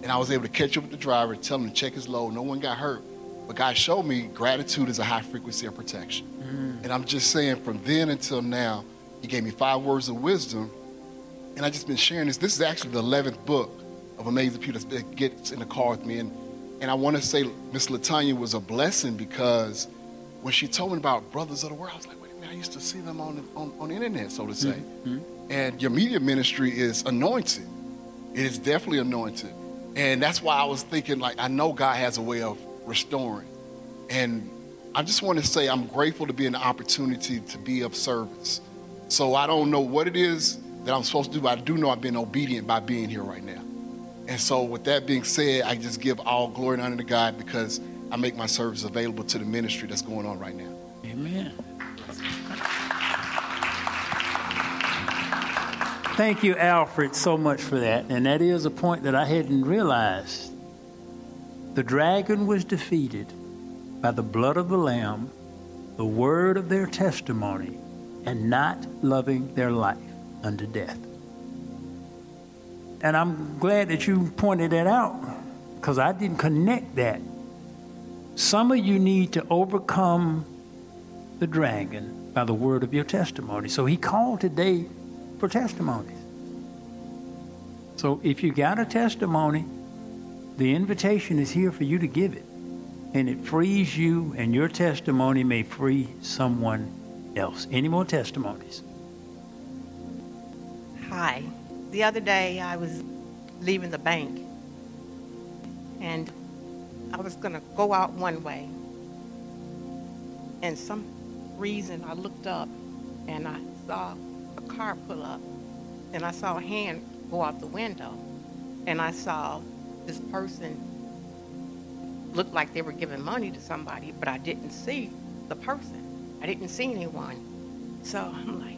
And I was able to catch up with the driver, tell him to check his load. No one got hurt. But God showed me gratitude is a high frequency of protection. Mm. And I'm just saying, from then until now, He gave me five words of wisdom. And I've just been sharing this. This is actually the 11th book of Amazing People that gets in the car with me. And, and I want to say Miss Latanya was a blessing because when she told me about Brothers of the World, I was like, wait a minute, I used to see them on, the- on, on the internet, so to say. Mm-hmm. And your media ministry is anointed. It is definitely anointed. And that's why I was thinking, like, I know God has a way of restoring. And I just want to say I'm grateful to be an opportunity to be of service. So I don't know what it is that I'm supposed to do, but I do know I've been obedient by being here right now. And so, with that being said, I just give all glory and honor to God because I make my service available to the ministry that's going on right now. Amen. Thank you, Alfred, so much for that. And that is a point that I hadn't realized. The dragon was defeated by the blood of the Lamb, the word of their testimony, and not loving their life unto death. And I'm glad that you pointed that out because I didn't connect that. Some of you need to overcome the dragon by the word of your testimony. So he called today for testimonies. So if you got a testimony, the invitation is here for you to give it. And it frees you, and your testimony may free someone else. Any more testimonies? Hi. The other day I was leaving the bank and I was going to go out one way. And some reason I looked up and I saw a car pull up and I saw a hand go out the window and I saw this person looked like they were giving money to somebody, but I didn't see the person. I didn't see anyone. So I'm like,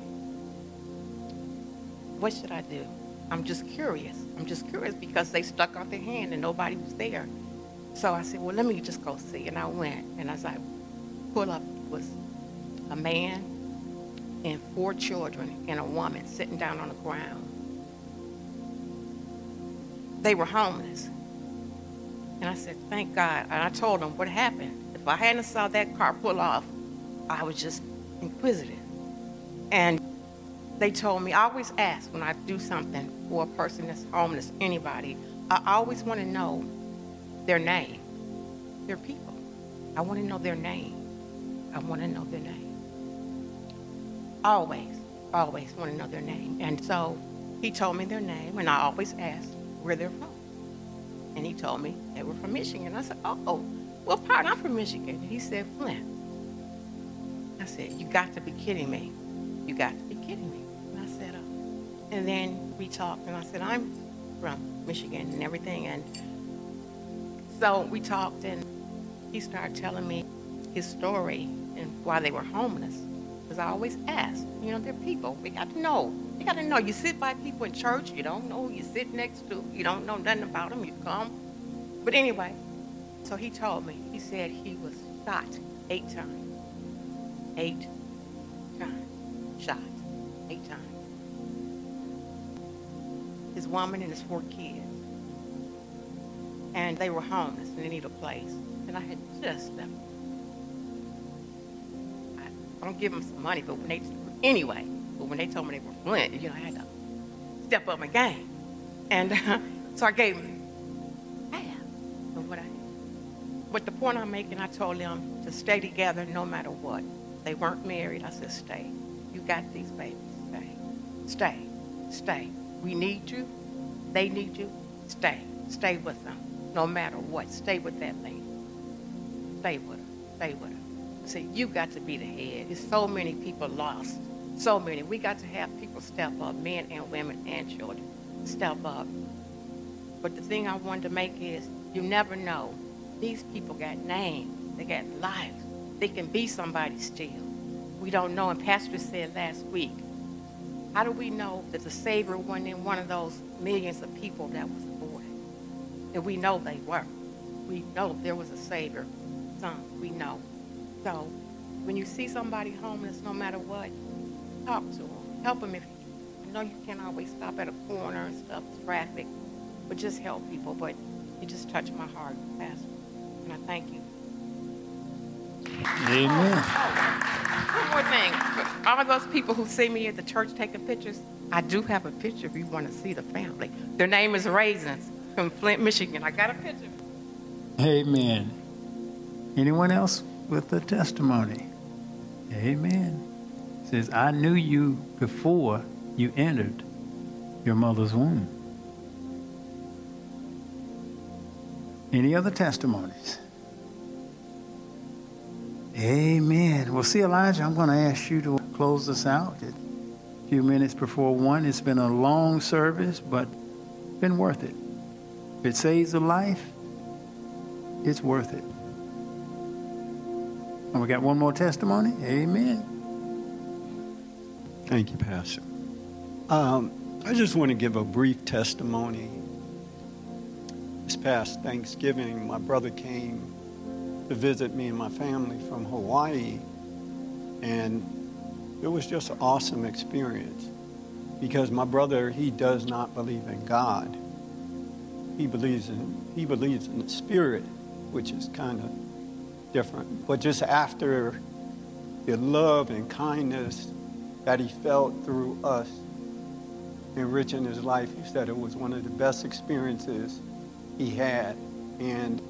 what should I do? I'm just curious. I'm just curious because they stuck out their hand and nobody was there. So I said, well, let me just go see. And I went. And as I pulled up, was a man and four children and a woman sitting down on the ground. They were homeless. And I said, thank God. And I told them what happened. If I hadn't saw that car pull off, I was just inquisitive. And they told me, I always ask when I do something for a person that's homeless, anybody, I always want to know their name, their people. I want to know their name. I want to know their name. Always, always want to know their name. And so he told me their name, and I always asked where they're from. And he told me they were from Michigan. I said, oh, well, part? I'm from Michigan. And he said, Flint. I said, you got to be kidding me. You got to be kidding me. And I said, oh. And then we talked, and I said, I'm from Michigan and everything. And so we talked, and he started telling me his story and why they were homeless. Because I always ask, you know, they're people. We got to know. You got to know. You sit by people in church, you don't know who you sit next to, you don't know nothing about them, you come. But anyway, so he told me, he said he was shot eight times. Eight times. Shot. Eight times. His woman and his four kids. And they were homeless and they needed a place. And I had just left. I, don't give them some money, but when they, anyway, but when they told me they were Flint, you know, I had to step up my game. And uh, so I gave them half of what I had. But the point I'm making, I told them to stay together no matter what. They weren't married. I said, stay. You got these babies. Stay. Stay. Stay. We need you. They need you. Stay. Stay with them. No matter what. Stay with that lady. Stay with her. Stay with her. See, you got to be the head. There's so many people lost. So many. We got to have people step up, men and women and children. Step up. But the thing I wanted to make is you never know. These people got names. They got lives. They can be somebody still. We don't know. And Pastor said last week, how do we know that the Savior wasn't in one of those millions of people that was born? And we know they were. We know there was a Savior. Son, we know. So when you see somebody homeless, no matter what, talk to them. Help them if you I know you can't always stop at a corner and stuff, traffic, but just help people. But you just touched my heart, Pastor. And I thank you. Amen. Oh, one more thing. For all those people who see me at the church taking pictures, I do have a picture if you want to see the family. Their name is Raisins from Flint, Michigan. I got a picture. Amen. Anyone else with a testimony? Amen. Says, I knew you before you entered your mother's womb. Any other testimonies? Amen. Well, see, Elijah, I'm going to ask you to close this out. A few minutes before one. It's been a long service, but been worth it. If it saves a life, it's worth it. And we got one more testimony. Amen. Thank you, Pastor. Um, I just want to give a brief testimony. This past Thanksgiving, my brother came to visit me and my family from Hawaii, and it was just an awesome experience because my brother he does not believe in God. He believes in he believes in the spirit, which is kind of different. But just after the love and kindness that he felt through us enriching his life. He said it was one of the best experiences he had. And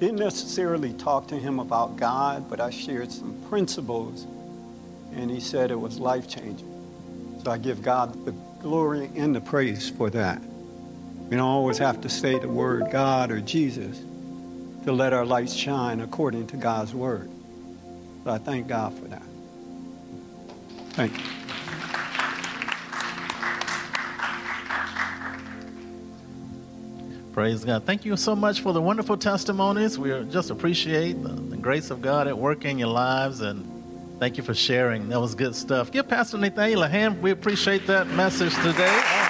didn't necessarily talk to him about God, but I shared some principles, and he said it was life changing. So I give God the glory and the praise for that. We don't always have to say the word God or Jesus to let our lights shine according to God's word. So I thank God for that. Thank you. Praise God. Thank you so much for the wonderful testimonies. We just appreciate the, the, grace of God at work in your lives and thank you for sharing. That was good stuff. Give Pastor Nathaniel a hand. We appreciate that message today. Oh,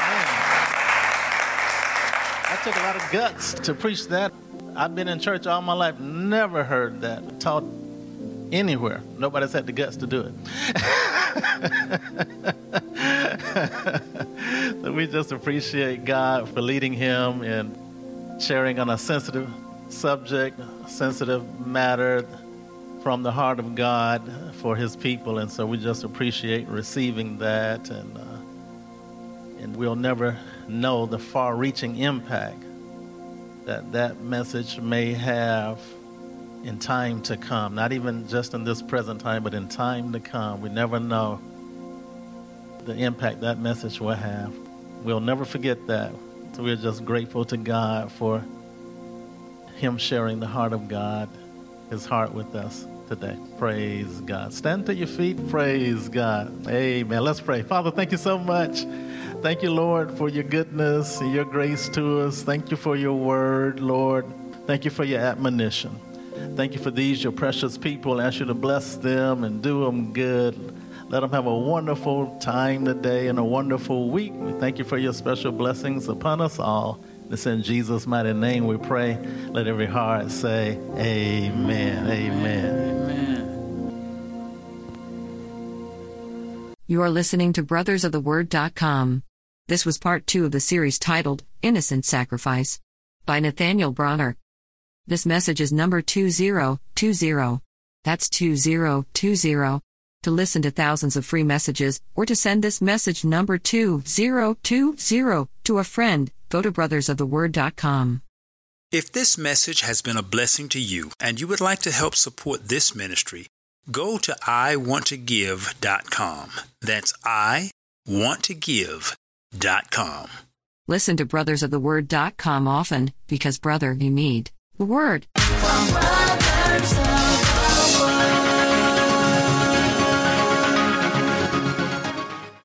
that took a lot of guts to preach that. I've been in church all my life, never heard that taught anywhere. Nobody's had the guts to do it. so we just appreciate God for leading him and sharing on a sensitive subject, sensitive matter from the heart of God for His people, and so we just appreciate receiving that, and uh, and we'll never know the far-reaching impact that that message may have in time to come. Not even just in this present time, but in time to come. We never know the impact that message will have. We'll never forget that. So we're just grateful to God for Him sharing the heart of God, His heart with us today. Praise God. Stand to your feet. Praise God. Amen. Let's pray. Father, thank you so much. Thank you, Lord, for your goodness and your grace to us. Thank you for your word, Lord. Thank you for your admonition. Thank you for these, your precious people. I ask you to bless them and do them good. Let them have a wonderful time today and a wonderful week. We thank you for your special blessings upon us all. It's in Jesus' mighty name we pray. Let every heart say, Amen. Amen. You are listening to brothersoftheword.com. This was part two of the series titled Innocent Sacrifice by Nathaniel Bronner. This message is number 2020. That's 2020. To listen to thousands of free messages or to send this message number 2020 to a friend, go to brothersoftheword.com. If this message has been a blessing to you and you would like to help support this ministry, go to iwanttogive.com. That's iwanttogive.com. Listen to brothersoftheword.com often because brother you need the word. Brothers